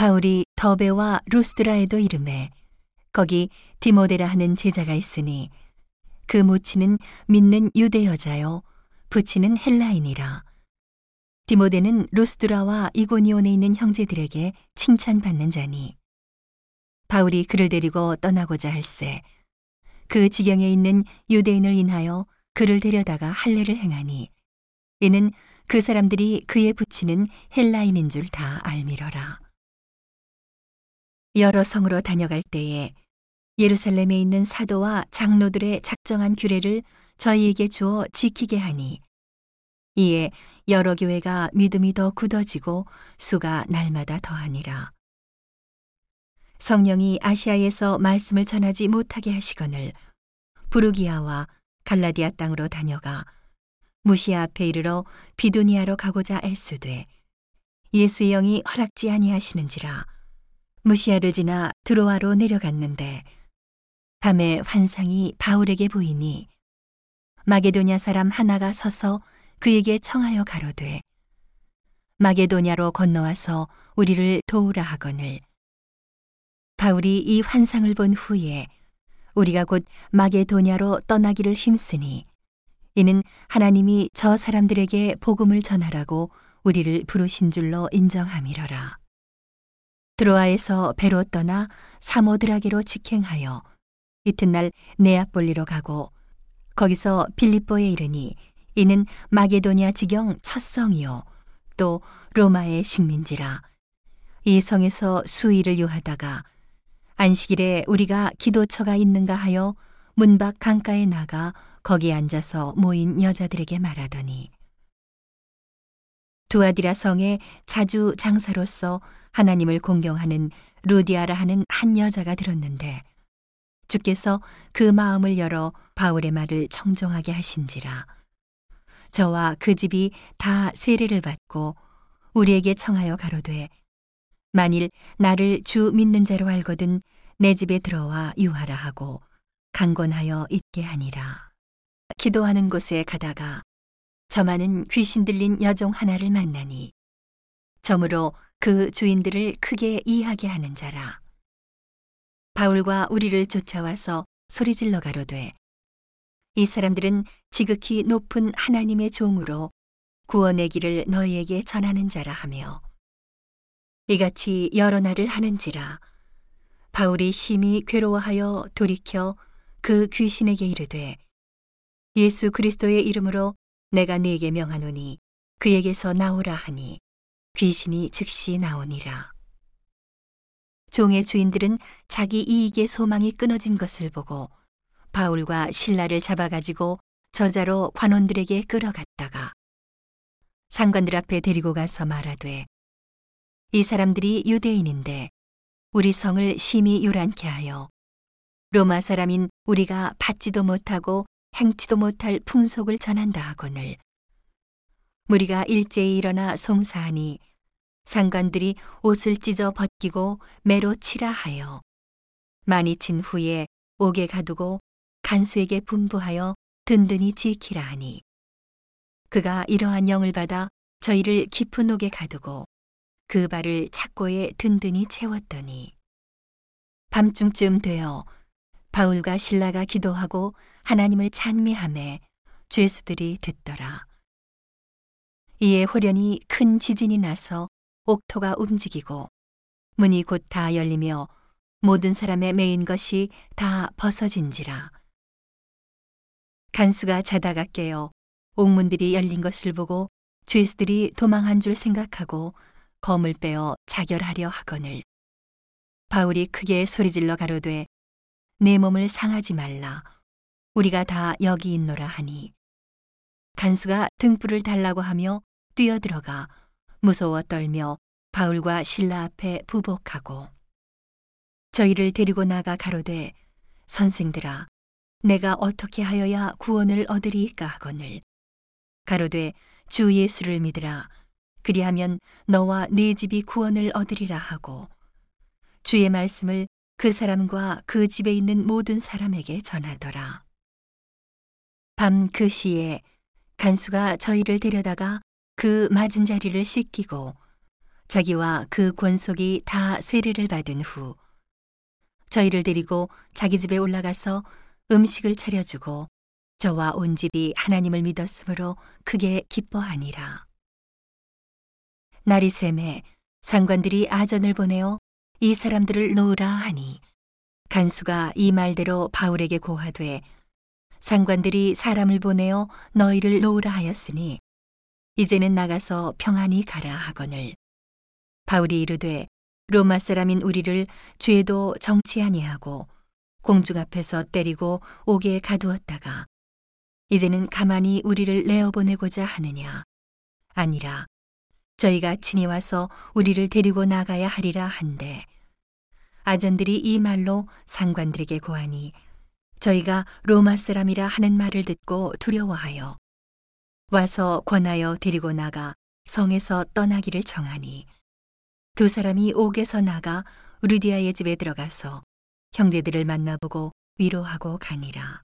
바울이 더베와 루스드라에도 이름해 거기 디모데라 하는 제자가 있으니 그 모치는 믿는 유대 여자요 부치는 헬라인이라 디모데는 루스드라와 이고니온에 있는 형제들에게 칭찬받는 자니 바울이 그를 데리고 떠나고자 할세 그 지경에 있는 유대인을 인하여 그를 데려다가 할례를 행하니 이는 그 사람들이 그의 부치는 헬라인인 줄 다 알미러라. 여러 성으로 다녀갈 때에 예루살렘에 있는 사도와 장로들의 작정한 규례를 저희에게 주어 지키게 하니 이에 여러 교회가 믿음이 더 굳어지고 수가 날마다 더하니라. 성령이 아시아에서 말씀을 전하지 못하게 하시거늘 부르기아와 갈라디아 땅으로 다녀가 무시아 앞에 이르러 비두니아로 가고자 애쓰되 예수의 영이 허락지 아니하시는지라 무시아를 지나 드로아로 내려갔는데 밤에 환상이 바울에게 보이니 마게도냐 사람 하나가 서서 그에게 청하여 가로되 마게도냐로 건너와서 우리를 도우라 하거늘 바울이 이 환상을 본 후에 우리가 곧 마게도냐로 떠나기를 힘쓰니 이는 하나님이 저 사람들에게 복음을 전하라고 우리를 부르신 줄로 인정함이러라. 드로아에서 배로 떠나 사모드라게로 직행하여 이튿날 네아폴리로 가고 거기서 빌립보에 이르니 이는 마게도냐 지경 첫 성이요. 또 로마의 식민지라. 이 성에서 수일을 유하다가 안식일에 우리가 기도처가 있는가 하여 문밖 강가에 나가 거기 앉아서 모인 여자들에게 말하더니 두아디라 성에 자주 장사로서 하나님을 공경하는 루디아라 하는 한 여자가 들었는데 주께서 그 마음을 열어 바울의 말을 청정하게 하신지라 저와 그 집이 다 세례를 받고 우리에게 청하여 가로되 만일 나를 주 믿는 자로 알거든 내 집에 들어와 유하라 하고 강권하여 있게 하니라. 기도하는 곳에 가다가 저만은 귀신 들린 여종 하나를 만나니 점으로 그 주인들을 크게 이해하게 하는 자라. 바울과 우리를 쫓아와서 소리질러 가로되 이 사람들은 지극히 높은 하나님의 종으로 구원의 길을 너희에게 전하는 자라 하며 이같이 여러 날을 하는지라 바울이 심히 괴로워하여 돌이켜 그 귀신에게 이르되 예수 그리스도의 이름으로 내가 네게 명하노니 그에게서 나오라 하니 귀신이 즉시 나오니라. 종의 주인들은 자기 이익의 소망이 끊어진 것을 보고 바울과 신라를 잡아가지고 저자로 관원들에게 끌어갔다가 상관들 앞에 데리고 가서 말하되 이 사람들이 유대인인데 우리 성을 심히 요란케 하여 로마 사람인 우리가 받지도 못하고 행치도 못할 풍속을 전한다 하거늘. 무리가 일제히 일어나 송사하니 상관들이 옷을 찢어 벗기고 매로 치라 하여 많이 친 후에 옥에 가두고 간수에게 분부하여 든든히 지키라 하니 그가 이러한 영을 받아 저희를 깊은 옥에 가두고 그 발을 착고에 든든히 채웠더니 밤중쯤 되어 바울과 신라가 기도하고 하나님을 찬미함에 죄수들이 듣더라. 이에 호련히 큰 지진이 나서 옥토가 움직이고 문이 곧 다 열리며 모든 사람의 메인 것이 다 벗어진지라. 간수가 자다가 깨어 옥문들이 열린 것을 보고 죄수들이 도망한 줄 생각하고 검을 빼어 자결하려 하거늘 바울이 크게 소리질러 가로되 내 몸을 상하지 말라. 우리가 다 여기 있노라 하니. 간수가 등불을 달라고 하며 뛰어들어가 무서워 떨며 바울과 신라 앞에 부복하고 저희를 데리고 나가 가로되 선생들아 내가 어떻게 하여야 구원을 얻으리까 하거늘. 가로되 주 예수를 믿으라. 그리하면 너와 네 집이 구원을 얻으리라 하고 주의 말씀을 그 사람과 그 집에 있는 모든 사람에게 전하더라. 밤 그 시에 간수가 저희를 데려다가 그 맞은 자리를 씻기고 자기와 그 권속이 다 세례를 받은 후 저희를 데리고 자기 집에 올라가서 음식을 차려주고 저와 온 집이 하나님을 믿었으므로 크게 기뻐하니라. 날이 샘에 상관들이 아전을 보내어 이 사람들을 놓으라 하니 간수가 이 말대로 바울에게 고하되 상관들이 사람을 보내어 너희를 놓으라 하였으니 이제는 나가서 평안히 가라 하거늘. 바울이 이르되 로마 사람인 우리를 죄도 정치 아니하고 공중 앞에서 때리고 옥에 가두었다가 이제는 가만히 우리를 내어 보내고자 하느냐? 아니라 저희가 친히 와서 우리를 데리고 나가야 하리라 한데 아전들이 이 말로 상관들에게 고하니 저희가 로마 사람이라 하는 말을 듣고 두려워하여 와서 권하여 데리고 나가 성에서 떠나기를 정하니 두 사람이 옥에서 나가 루디아의 집에 들어가서 형제들을 만나보고 위로하고 가니라.